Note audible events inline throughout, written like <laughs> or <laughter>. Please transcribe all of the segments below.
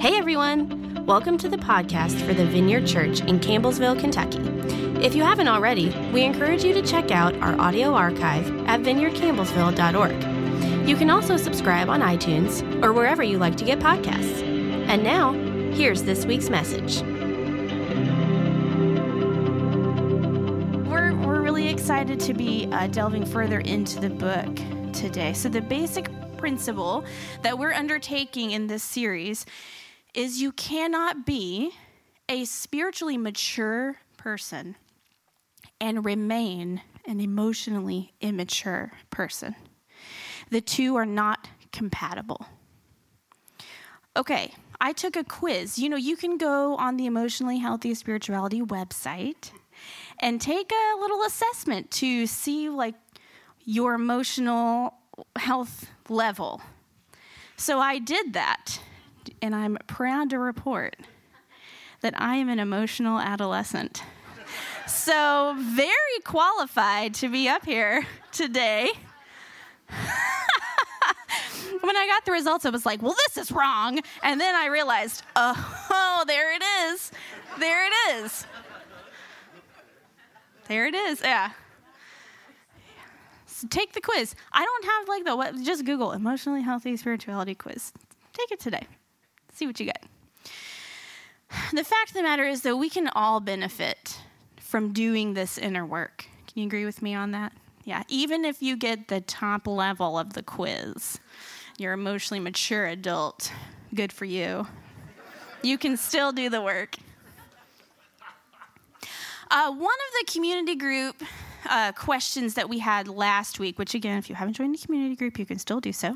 Hey everyone! Welcome to the podcast for the Vineyard Church in Campbellsville, Kentucky. If you haven't already, we encourage you to check out our audio archive at vineyardcampbellsville.org. You can also subscribe on iTunes or wherever you like to get podcasts. And now, here's this week's message. We're, we're really excited to be uh, delving further into the book today. So, the basic principle that we're undertaking in this series is you cannot be a spiritually mature person and remain an emotionally immature person. The two are not compatible. Okay, I took a quiz. You know, you can go on the Emotionally Healthy Spirituality website and take a little assessment to see like your emotional health level. So I did that and I'm proud to report that I am an emotional adolescent. So, very qualified to be up here today. <laughs> when I got the results, I was like, well, this is wrong. And then I realized, oh, oh, <laughs> there it is. There it is. There it is. Yeah. So take the quiz. I don't have like the what, just Google emotionally healthy spirituality quiz. Take it today see what you get. The fact of the matter is, though, we can all benefit from doing this inner work. Can you agree with me on that? Yeah, even if you get the top level of the quiz, you're emotionally mature adult, good for you. You can still do the work. Uh, one of the community group uh, questions that we had last week, which again, if you haven't joined the community group, you can still do so,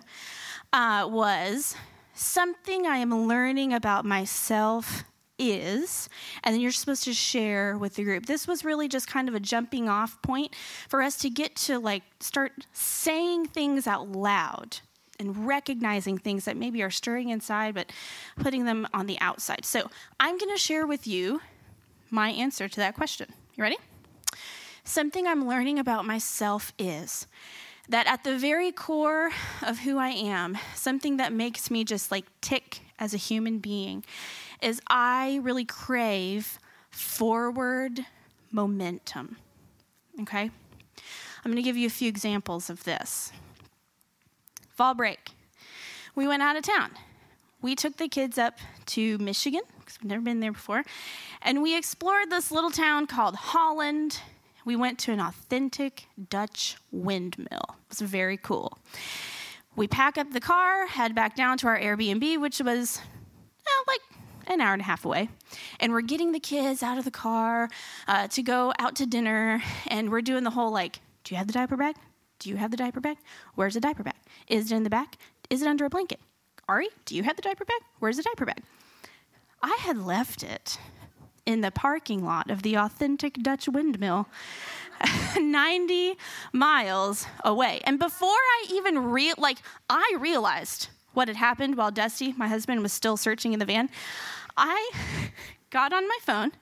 uh, was something I am learning about myself is, and then you're supposed to share with the group. This was really just kind of a jumping off point for us to get to like start saying things out loud and recognizing things that maybe are stirring inside, but putting them on the outside. So I'm going to share with you my answer to that question. You ready? Something I'm learning about myself is that at the very core of who I am, something that makes me just like tick as a human being, is I really crave forward momentum. Okay? I'm going to give you a few examples of this. Fall break. We went out of town. We took the kids up to Michigan, because we've never been there before, and we explored this little town called Holland we went to an authentic Dutch windmill. It was very cool. We pack up the car, head back down to our Airbnb, which was like an hour and a half away. And we're getting the kids out of the car uh, to go out to dinner. And we're doing the whole like, do you have the diaper bag? Do you have the diaper bag? Where's the diaper bag? Is it in the back? Is it under a blanket? Ari, do you have the diaper bag? Where's the diaper bag? I had left it in the parking lot of the authentic Dutch windmill <laughs> 90 miles away. And before I even re like I realized what had happened while Dusty, my husband, was still searching in the van, I <laughs> got on my phone,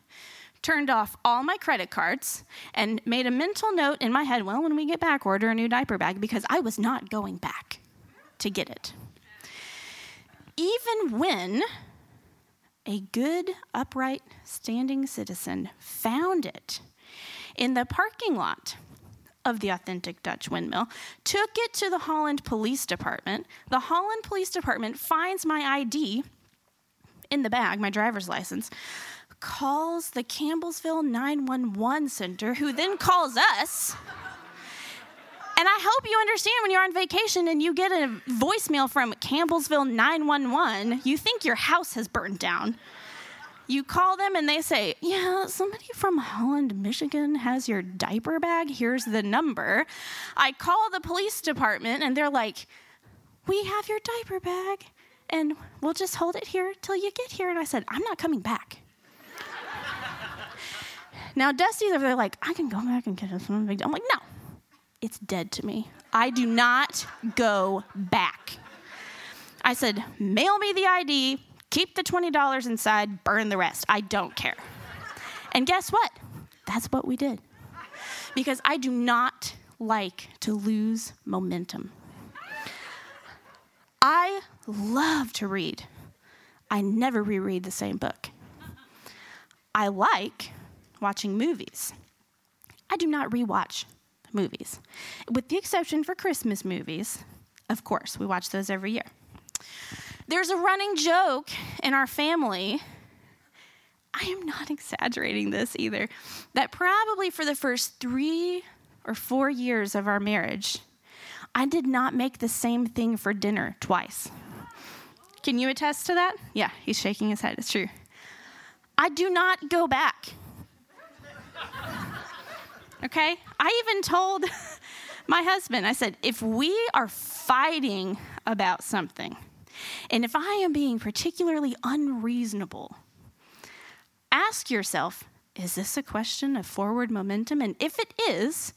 turned off all my credit cards, and made a mental note in my head, well, when we get back, order a new diaper bag because I was not going back to get it. Even when a good, upright, standing citizen found it in the parking lot of the authentic Dutch windmill, took it to the Holland Police Department. The Holland Police Department finds my ID in the bag, my driver's license, calls the Campbellsville 911 Center, who then calls us. And I hope you understand when you're on vacation and you get a voicemail from Campbellsville 911, you think your house has burned down. You call them and they say, Yeah, somebody from Holland, Michigan has your diaper bag. Here's the number. I call the police department and they're like, We have your diaper bag and we'll just hold it here till you get here. And I said, I'm not coming back. <laughs> now, Dusty's over there like, I can go back and get it. I'm like, no, it's dead to me. I do not go back. I said, mail me the ID, keep the $20 inside, burn the rest. I don't care. And guess what? That's what we did. Because I do not like to lose momentum. I love to read. I never reread the same book. I like watching movies. I do not rewatch movies, with the exception for Christmas movies. Of course, we watch those every year. There's a running joke in our family. I am not exaggerating this either. That probably for the first three or four years of our marriage, I did not make the same thing for dinner twice. Can you attest to that? Yeah, he's shaking his head. It's true. I do not go back. Okay? I even told <laughs> my husband, I said, if we are fighting about something, and if I am being particularly unreasonable, ask yourself, is this a question of forward momentum? And if it is,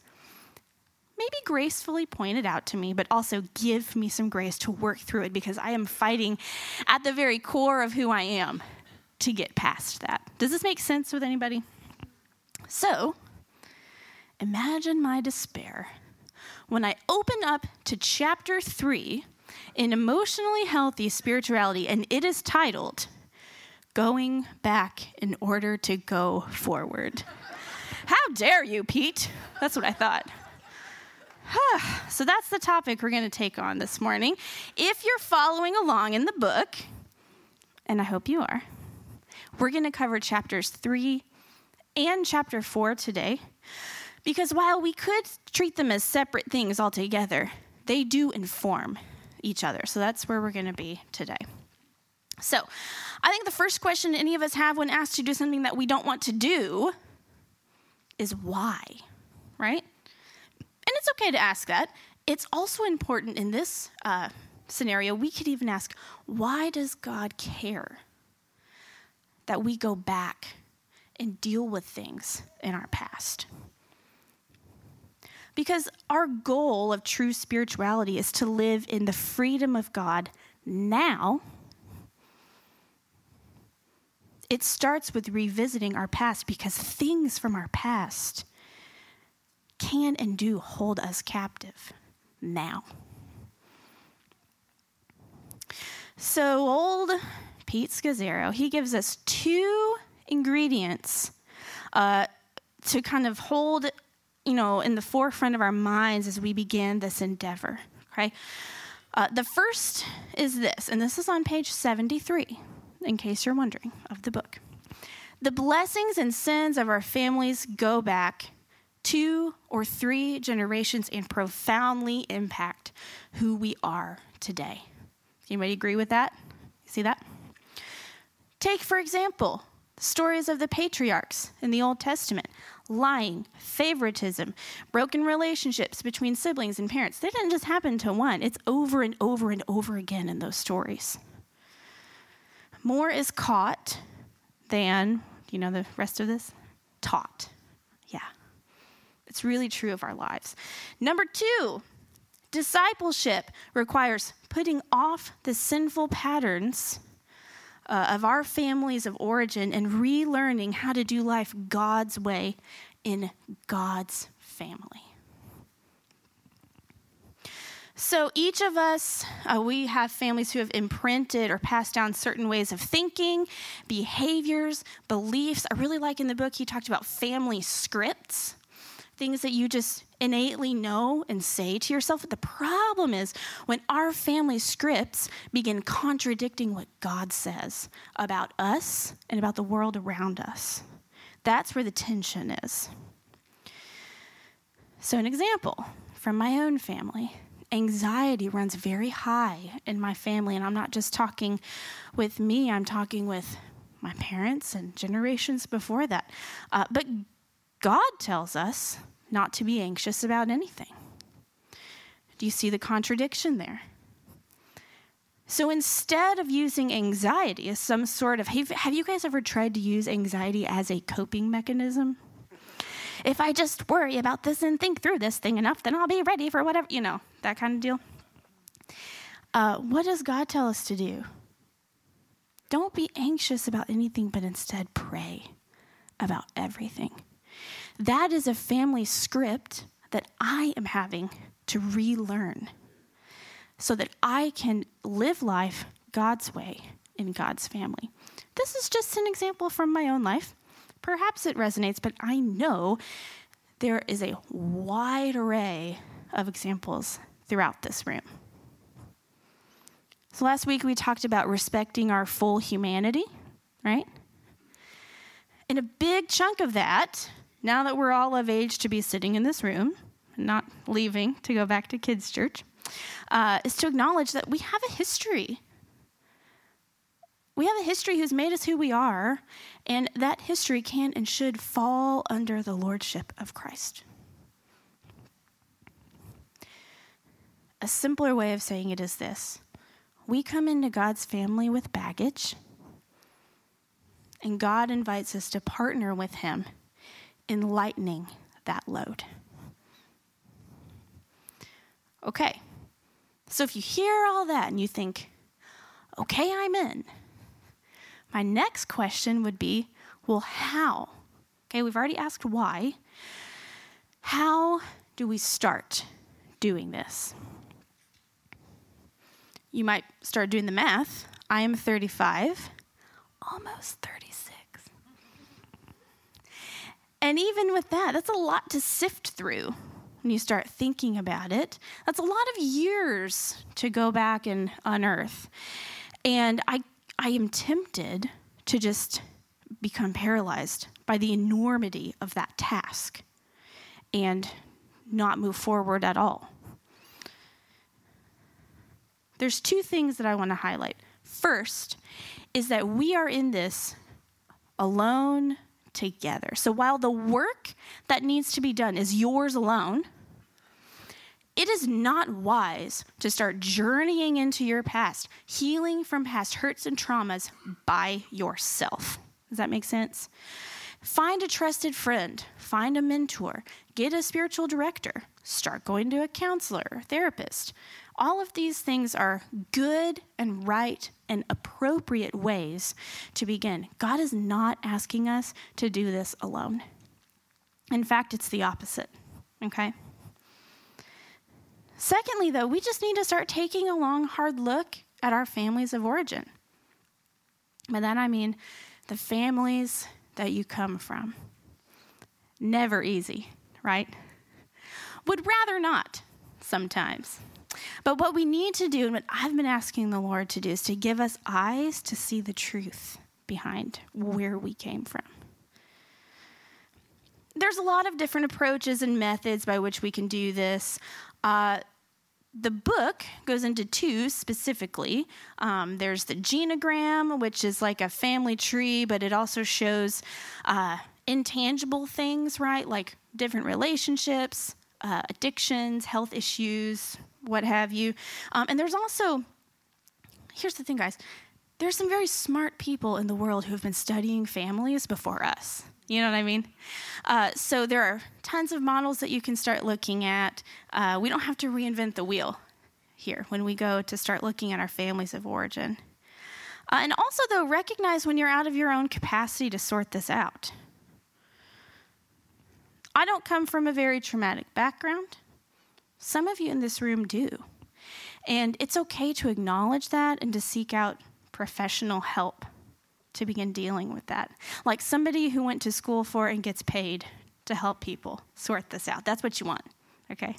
maybe gracefully point it out to me, but also give me some grace to work through it because I am fighting at the very core of who I am to get past that. Does this make sense with anybody? So, imagine my despair when I open up to chapter three in Emotionally Healthy Spirituality, and it is titled Going Back in Order to Go Forward. How dare you, Pete? That's what I thought. <sighs> so that's the topic we're going to take on this morning. If you're following along in the book, and I hope you are, we're going to cover chapters three and chapter four today. Because while we could treat them as separate things altogether, they do inform each other. So that's where we're going to be today. So, I think the first question any of us have when asked to do something that we don't want to do is why, right? And it's okay to ask that. It's also important in this uh, scenario, we could even ask, why does God care that we go back and deal with things in our past? Because our goal of true spirituality is to live in the freedom of God now. It starts with revisiting our past because things from our past can and do hold us captive now. So, old Pete Scazzero, he gives us two ingredients uh, to kind of hold you know, in the forefront of our minds as we begin this endeavor. Okay? Uh, the first is this, and this is on page 73, in case you're wondering, of the book. The blessings and sins of our families go back two or three generations and profoundly impact who we are today. Anybody agree with that? See that? Take, for example, the stories of the patriarchs in the Old Testament lying, favoritism, broken relationships between siblings and parents. They didn't just happen to one, it's over and over and over again in those stories. More is caught than, you know the rest of this? Taught. Yeah. It's really true of our lives. Number two, discipleship requires putting off the sinful patterns uh, of our families of origin and relearning how to do life God's way in God's family. So, each of us, uh, we have families who have imprinted or passed down certain ways of thinking, behaviors, beliefs. I really like in the book, he talked about family scripts things that you just innately know and say to yourself. But the problem is when our family scripts begin contradicting what God says about us and about the world around us. That's where the tension is. So, an example from my own family anxiety runs very high in my family, and I'm not just talking with me, I'm talking with my parents and generations before that. Uh, but God tells us not to be anxious about anything. Do you see the contradiction there? So instead of using anxiety as some sort of, have you guys ever tried to use anxiety as a coping mechanism? If I just worry about this and think through this thing enough, then I'll be ready for whatever, you know, that kind of deal. Uh, what does God tell us to do? Don't be anxious about anything, but instead pray about everything. That is a family script that I am having to relearn so that I can live life God's way in God's family. This is just an example from my own life. Perhaps it resonates, but I know there is a wide array of examples throughout this room. So last week we talked about respecting our full humanity, right? And a big chunk of that, now that we're all of age to be sitting in this room, not leaving to go back to kids' church, uh, is to acknowledge that we have a history. We have a history who's made us who we are, and that history can and should fall under the lordship of Christ. A simpler way of saying it is this we come into God's family with baggage, and God invites us to partner with Him in lightening that load. Okay, so if you hear all that and you think, okay, I'm in, my next question would be, well, how? Okay, we've already asked why. How do we start doing this? You might start doing the math. I am 35, almost 36. And even with that, that's a lot to sift through when you start thinking about it. That's a lot of years to go back and unearth. And I, I am tempted to just become paralyzed by the enormity of that task and not move forward at all there's two things that I want to highlight. First is that we are in this alone together. So while the work that needs to be done is yours alone, it is not wise to start journeying into your past, healing from past hurts and traumas by yourself. Does that make sense? Find a trusted friend, find a mentor, get a spiritual director, start going to a counselor, therapist. All of these things are good and right and appropriate ways to begin. God is not asking us to do this alone. In fact, it's the opposite, okay? Secondly, though, we just need to start taking a long, hard look at our families of origin. By that I mean the families that you come from. Never easy, right? Would rather not sometimes. But what we need to do, and what I've been asking the Lord to do, is to give us eyes to see the truth behind where we came from. There's a lot of different approaches and methods by which we can do this. Uh, the book goes into two specifically. Um, there's the genogram, which is like a family tree, but it also shows uh, intangible things, right? Like different relationships, uh, addictions, health issues, what have you. Um, and there's also, here's the thing, guys there's some very smart people in the world who have been studying families before us. You know what I mean? Uh, so there are tons of models that you can start looking at. Uh, we don't have to reinvent the wheel here when we go to start looking at our families of origin. Uh, and also, though, recognize when you're out of your own capacity to sort this out. I don't come from a very traumatic background. Some of you in this room do. And it's okay to acknowledge that and to seek out professional help to begin dealing with that. Like somebody who went to school for and gets paid to help people sort this out. That's what you want, okay?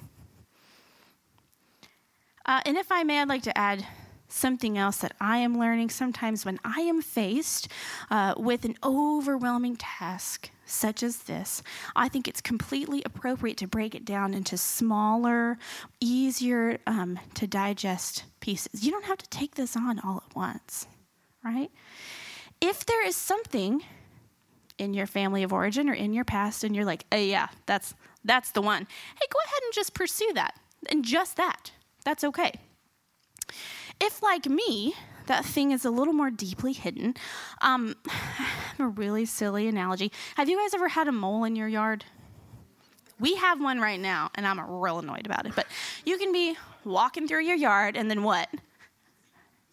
Uh, and if I may, I'd like to add something else that I am learning sometimes when I am faced uh, with an overwhelming task such as this, I think it's completely appropriate to break it down into smaller, easier um, to digest pieces. You don't have to take this on all at once, right? If there is something in your family of origin or in your past and you're like, oh yeah, that's that's the one. Hey, go ahead and just pursue that. And just that. That's okay. If like me, that thing is a little more deeply hidden. Um, <sighs> a really silly analogy. Have you guys ever had a mole in your yard? We have one right now, and I'm real annoyed about it. But you can be walking through your yard, and then what?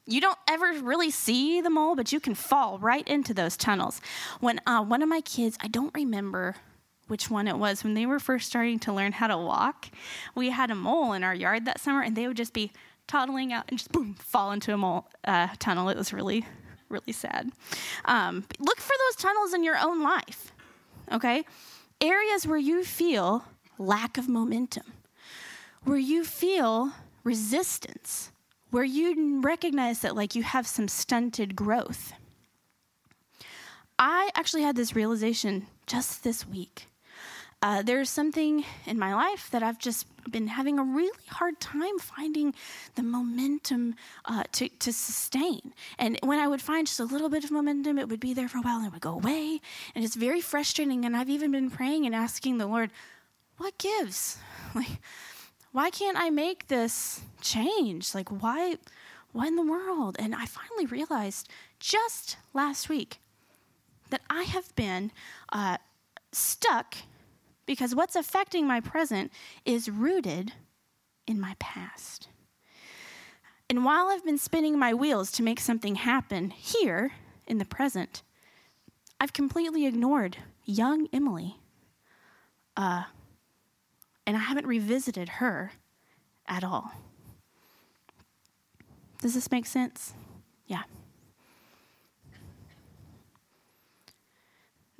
You don't ever really see the mole, but you can fall right into those tunnels. When uh, one of my kids, I don't remember which one it was, when they were first starting to learn how to walk, we had a mole in our yard that summer, and they would just be toddling out and just boom, fall into a mole, uh, tunnel. It was really really sad. Um, look for those tunnels in your own life, okay? Areas where you feel lack of momentum, where you feel resistance, where you recognize that like you have some stunted growth. I actually had this realization just this week. Uh, there's something in my life that I've just been having a really hard time finding the momentum uh, to, to sustain. And when I would find just a little bit of momentum, it would be there for a while and it would go away. And it's very frustrating. And I've even been praying and asking the Lord, what gives? <laughs> Like, why can't I make this change? Like, why, why in the world? And I finally realized just last week that I have been uh, stuck because what's affecting my present is rooted in my past. And while I've been spinning my wheels to make something happen here in the present, I've completely ignored young Emily. Uh, and I haven't revisited her at all. Does this make sense? Yeah.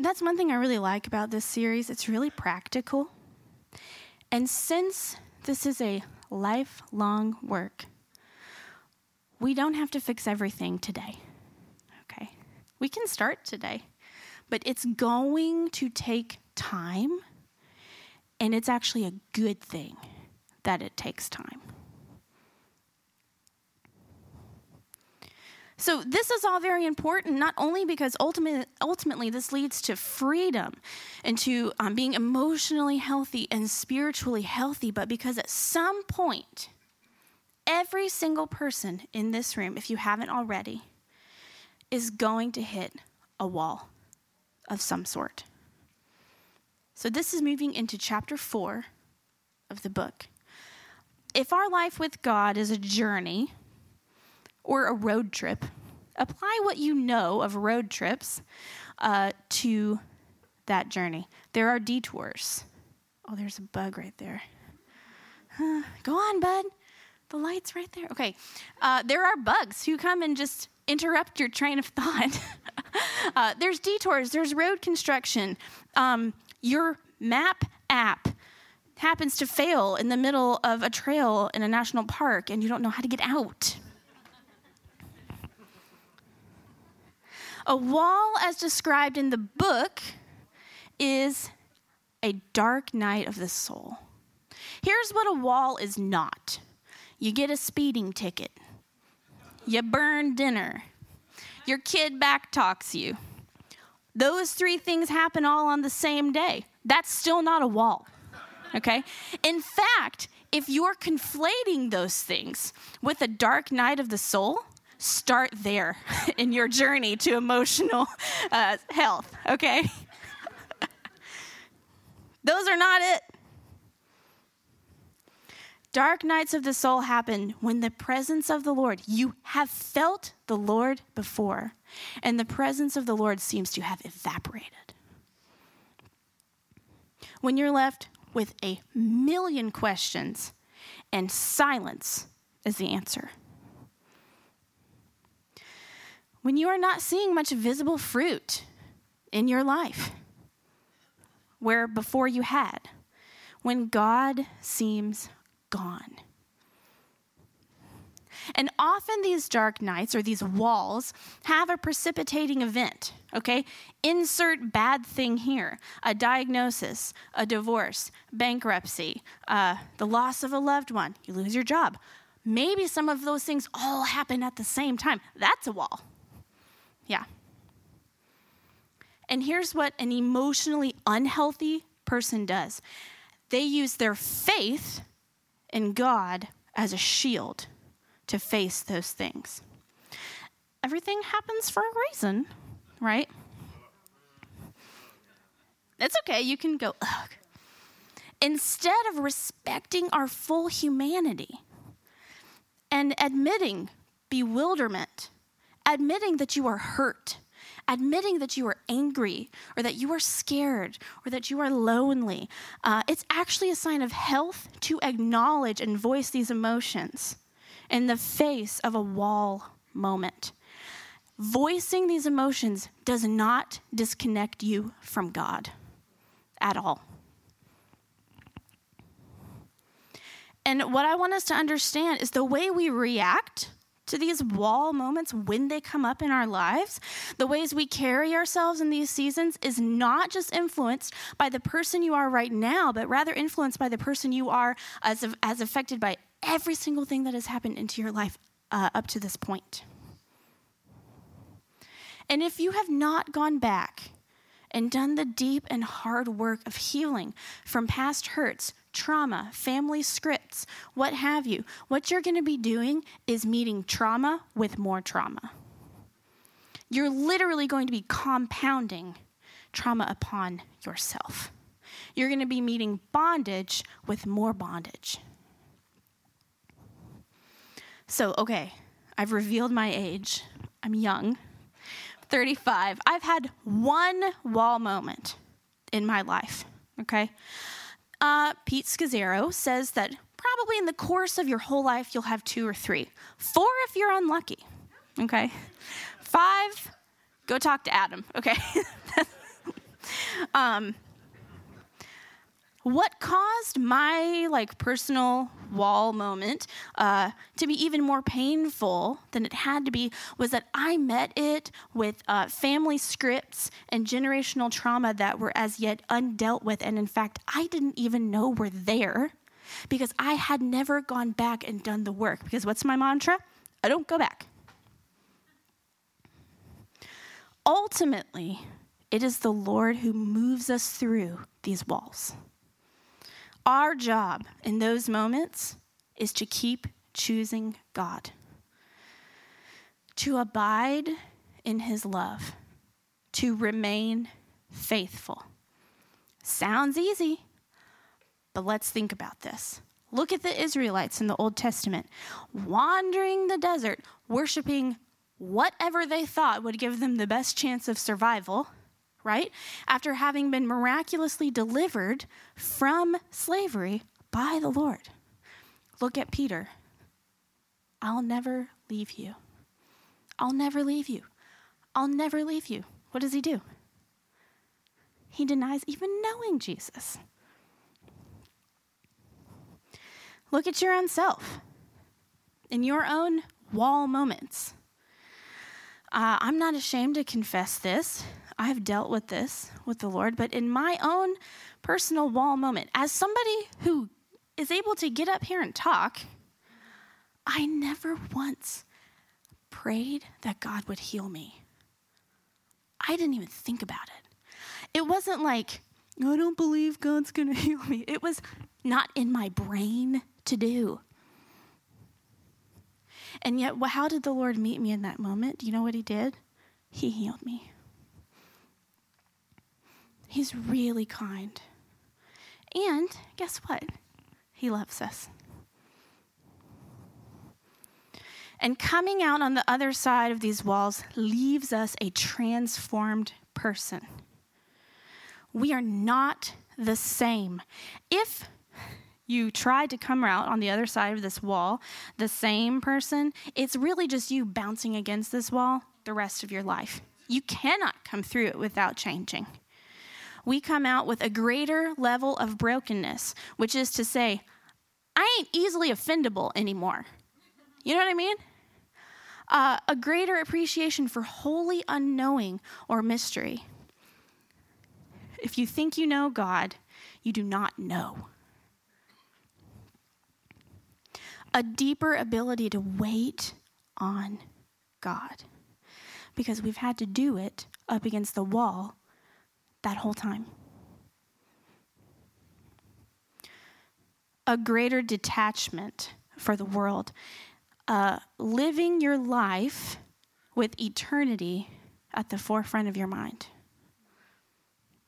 That's one thing I really like about this series. It's really practical. And since this is a lifelong work, we don't have to fix everything today. Okay? We can start today, but it's going to take time, and it's actually a good thing that it takes time. So, this is all very important, not only because ultimate, ultimately this leads to freedom and to um, being emotionally healthy and spiritually healthy, but because at some point, every single person in this room, if you haven't already, is going to hit a wall of some sort. So, this is moving into chapter four of the book. If our life with God is a journey, or a road trip, apply what you know of road trips uh, to that journey. There are detours. Oh, there's a bug right there. Huh. Go on, bud. The light's right there. Okay. Uh, there are bugs who come and just interrupt your train of thought. <laughs> uh, there's detours, there's road construction. Um, your map app happens to fail in the middle of a trail in a national park and you don't know how to get out. A wall, as described in the book, is a dark night of the soul. Here's what a wall is not you get a speeding ticket, you burn dinner, your kid backtalks you. Those three things happen all on the same day. That's still not a wall. Okay? In fact, if you're conflating those things with a dark night of the soul, start there <laughs> in your journey to emotional <laughs> uh, health, okay? <laughs> Those are not it. Dark nights of the soul happen when the presence of the Lord, you have felt the Lord before, and the presence of the Lord seems to have evaporated. When you're left with a million questions and silence is the answer when you are not seeing much visible fruit in your life where before you had, when God seems gone. And often these dark nights or these walls have a precipitating event, okay? Insert bad thing here a diagnosis, a divorce, bankruptcy, uh, the loss of a loved one, you lose your job. Maybe some of those things all happen at the same time. That's a wall. Yeah. And here's what an emotionally unhealthy person does they use their faith in God as a shield to face those things. Everything happens for a reason, right? It's okay, you can go, ugh. Instead of respecting our full humanity and admitting bewilderment admitting that you are hurt, admitting that you are angry, or that you are scared, or that you are lonely. Uh, it's actually a sign of health to acknowledge and voice these emotions in the face of a wall moment. voicing these emotions does not disconnect you from God at all. And what I want us to understand is the way we react to these wall moments when they come up in our lives, the ways we carry ourselves in these seasons is not just influenced by the person you are right now, but rather influenced by the person you are as, as affected by every single thing that has happened into your life uh, up to this point. And if you have not gone back and done the deep and hard work of healing from past hurts, trauma, family scripts, what have you, what you're going to be doing is meeting trauma with more trauma. You're literally going to be compounding trauma upon yourself. You're going to be meeting bondage with more bondage. So, okay, I've revealed my age. I'm young, 35. I've had one wall moment in my life, okay? Uh, Pete Scazzero says that probably in the course of your whole life, you'll have two or three. Four if you're unlucky, okay? Five, go talk to Adam, okay? <laughs> um, what caused my like personal wall moment uh, to be even more painful than it had to be was that I met it with uh, family scripts and generational trauma that were as yet undealt with, and in fact, I didn't even know were there because I had never gone back and done the work. Because what's my mantra? I don't go back. Ultimately, it is the Lord who moves us through these walls. Our job in those moments is to keep choosing God, to abide in His love, to remain faithful. Sounds easy, but let's think about this. Look at the Israelites in the Old Testament, wandering the desert, worshiping whatever they thought would give them the best chance of survival right? After having been miraculously delivered from slavery by the Lord. Look at Peter. I'll never leave you. I'll never leave you. I'll never leave you. What does he do? He denies even knowing Jesus. Look at your own self in your own wall moments. Uh, I'm not ashamed to confess this. I've dealt with this with the Lord, but in my own personal wall moment, as somebody who is able to get up here and talk, I never once prayed that God would heal me. I didn't even think about it. It wasn't like, I don't believe God's going <laughs> to heal me. It was not in my brain to do. And yet, how did the Lord meet me in that moment? Do you know what He did? He healed me. He's really kind. And guess what? He loves us. And coming out on the other side of these walls leaves us a transformed person. We are not the same. If you tried to come out on the other side of this wall the same person, it's really just you bouncing against this wall the rest of your life. You cannot come through it without changing we come out with a greater level of brokenness, which is to say, I ain't easily offendable anymore. You know what I mean? Uh, a greater appreciation for holy unknowing or mystery. If you think you know God, you do not know. A deeper ability to wait on God because we've had to do it up against the wall that whole time. A greater detachment for the world, uh, living your life with eternity at the forefront of your mind.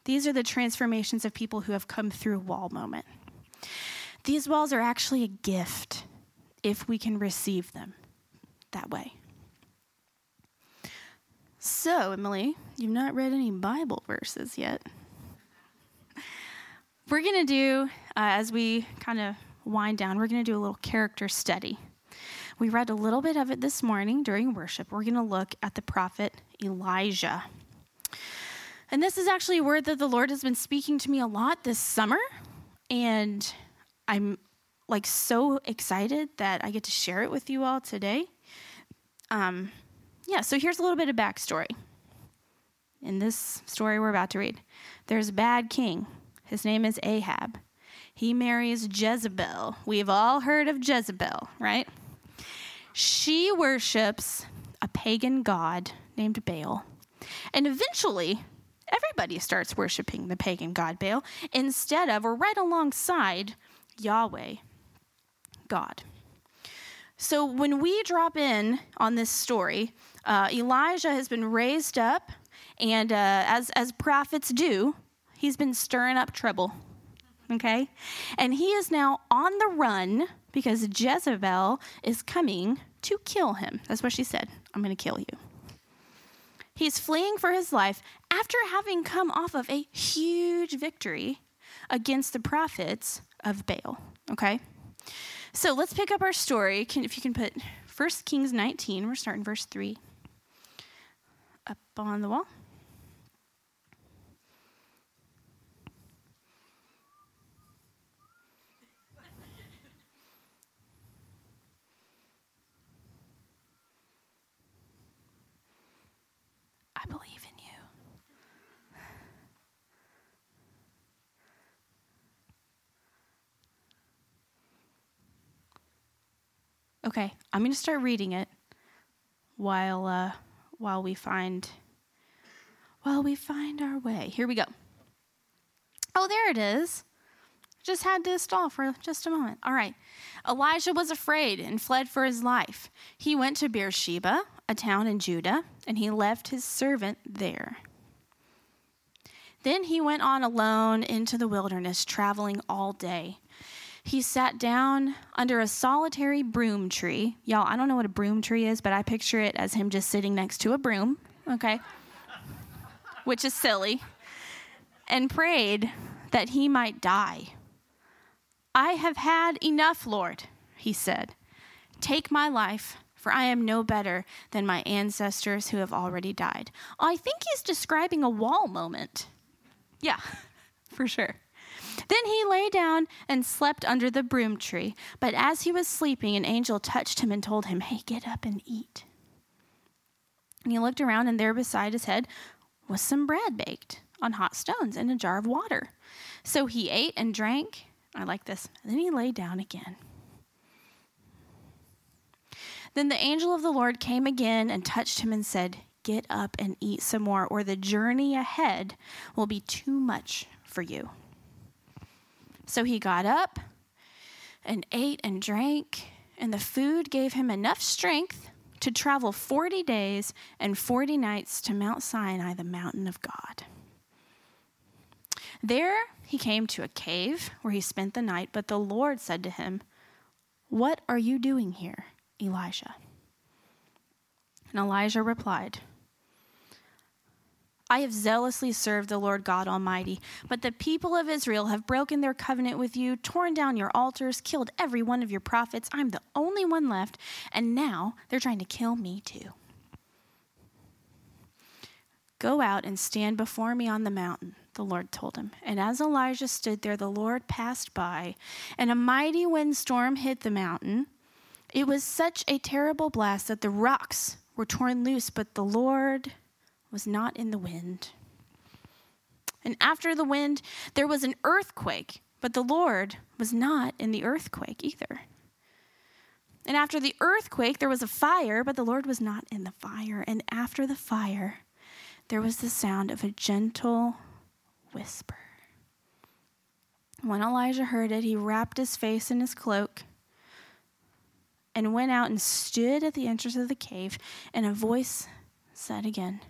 These are the transformations of people who have come through wall moment. These walls are actually a gift if we can receive them that way. So, Emily, you've not read any Bible verses yet. We're going to do, uh, as we kind of wind down, we're going to do a little character study. We read a little bit of it this morning during worship. We're going to look at the prophet Elijah. And this is actually a word that the Lord has been speaking to me a lot this summer. And I'm like so excited that I get to share it with you all today. Um, yeah, so here's a little bit of backstory. In this story we're about to read, there's a bad king. His name is Ahab. He marries Jezebel. We've all heard of Jezebel, right? She worships a pagan god named Baal. And eventually, everybody starts worshiping the pagan god Baal instead of or right alongside Yahweh, God. So when we drop in on this story, uh, Elijah has been raised up, and uh, as as prophets do, he's been stirring up trouble. Okay, and he is now on the run because Jezebel is coming to kill him. That's what she said. I'm going to kill you. He's fleeing for his life after having come off of a huge victory against the prophets of Baal. Okay? So let's pick up our story. Can, if you can put 1 Kings 19, we're starting verse 3 up on the wall. I believe in you. Okay, I'm going to start reading it while uh, while we find while we find our way. Here we go. Oh, there it is. Just had to stall for just a moment. All right. Elijah was afraid and fled for his life. He went to Beersheba, a town in Judah, and he left his servant there. Then he went on alone into the wilderness, traveling all day. He sat down under a solitary broom tree. Y'all, I don't know what a broom tree is, but I picture it as him just sitting next to a broom, okay? Which is silly. And prayed that he might die. I have had enough, Lord, he said. Take my life, for I am no better than my ancestors who have already died. I think he's describing a wall moment. Yeah, <laughs> for sure. Then he lay down and slept under the broom tree. But as he was sleeping, an angel touched him and told him, Hey, get up and eat. And he looked around, and there beside his head was some bread baked on hot stones and a jar of water. So he ate and drank. I like this. And then he lay down again. Then the angel of the Lord came again and touched him and said, Get up and eat some more, or the journey ahead will be too much for you. So he got up and ate and drank, and the food gave him enough strength to travel 40 days and 40 nights to Mount Sinai, the mountain of God. There he came to a cave where he spent the night, but the Lord said to him, What are you doing here, Elijah? And Elijah replied, I have zealously served the Lord God Almighty, but the people of Israel have broken their covenant with you, torn down your altars, killed every one of your prophets. I'm the only one left, and now they're trying to kill me too. Go out and stand before me on the mountain, the Lord told him. And as Elijah stood there, the Lord passed by, and a mighty windstorm hit the mountain. It was such a terrible blast that the rocks were torn loose, but the Lord was not in the wind. And after the wind, there was an earthquake, but the Lord was not in the earthquake either. And after the earthquake, there was a fire, but the Lord was not in the fire. And after the fire, there was the sound of a gentle whisper. When Elijah heard it, he wrapped his face in his cloak and went out and stood at the entrance of the cave, and a voice said again,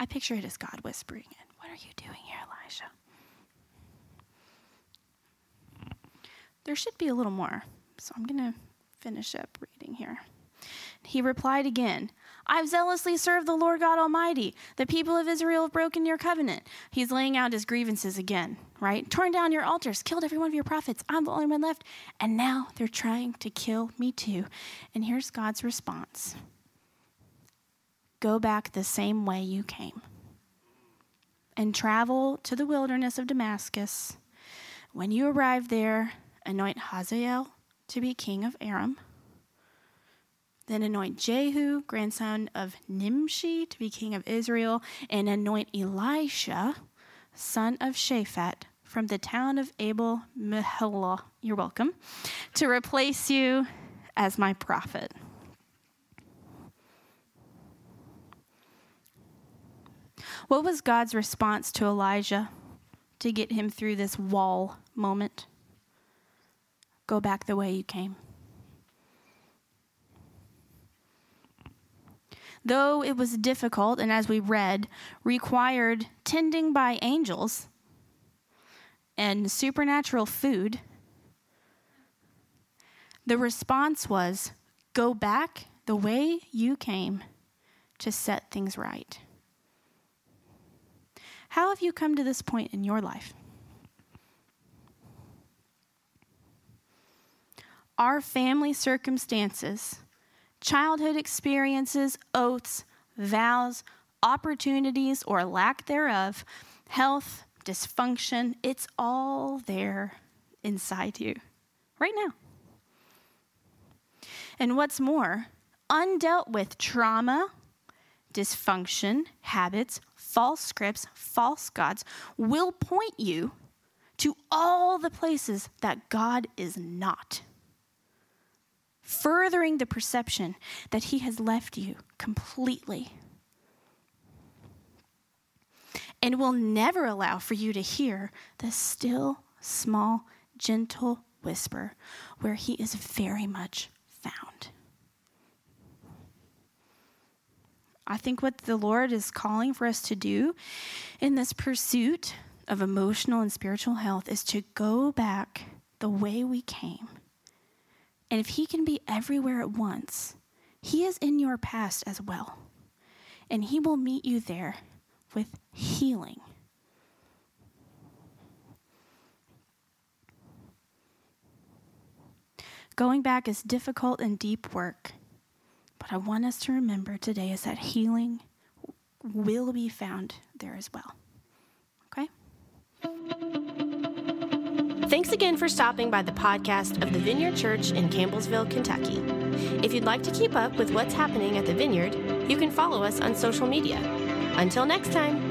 I picture it as God whispering in. What are you doing here, Elijah? There should be a little more, so I'm going to finish up reading here. He replied again, I've zealously served the Lord God Almighty. The people of Israel have broken your covenant. He's laying out his grievances again, right? Torn down your altars, killed every one of your prophets. I'm the only one left. And now they're trying to kill me too. And here's God's response Go back the same way you came and travel to the wilderness of Damascus. When you arrive there, anoint Hazael to be king of Aram. Then anoint Jehu, grandson of Nimshi, to be king of Israel, and anoint Elisha, son of Shaphat, from the town of Abel Meholah, you're welcome, to replace you as my prophet. What was God's response to Elijah to get him through this wall moment? Go back the way you came. Though it was difficult, and as we read, required tending by angels and supernatural food, the response was go back the way you came to set things right. How have you come to this point in your life? Our family circumstances, childhood experiences, oaths, vows, opportunities, or lack thereof, health, dysfunction, it's all there inside you right now. And what's more, undealt with trauma, dysfunction, habits, false scripts, false gods will point you to all the places that God is not, furthering the perception that He has left you completely. And will never allow for you to hear the still, small, gentle whisper where He is very much found. I think what the Lord is calling for us to do in this pursuit of emotional and spiritual health is to go back the way we came. And if He can be everywhere at once, He is in your past as well. And He will meet you there with healing. Going back is difficult and deep work. But I want us to remember today is that healing will be found there as well. Okay? Thanks again for stopping by the podcast of the Vineyard Church in Campbellsville, Kentucky. If you'd like to keep up with what's happening at the Vineyard, you can follow us on social media. Until next time.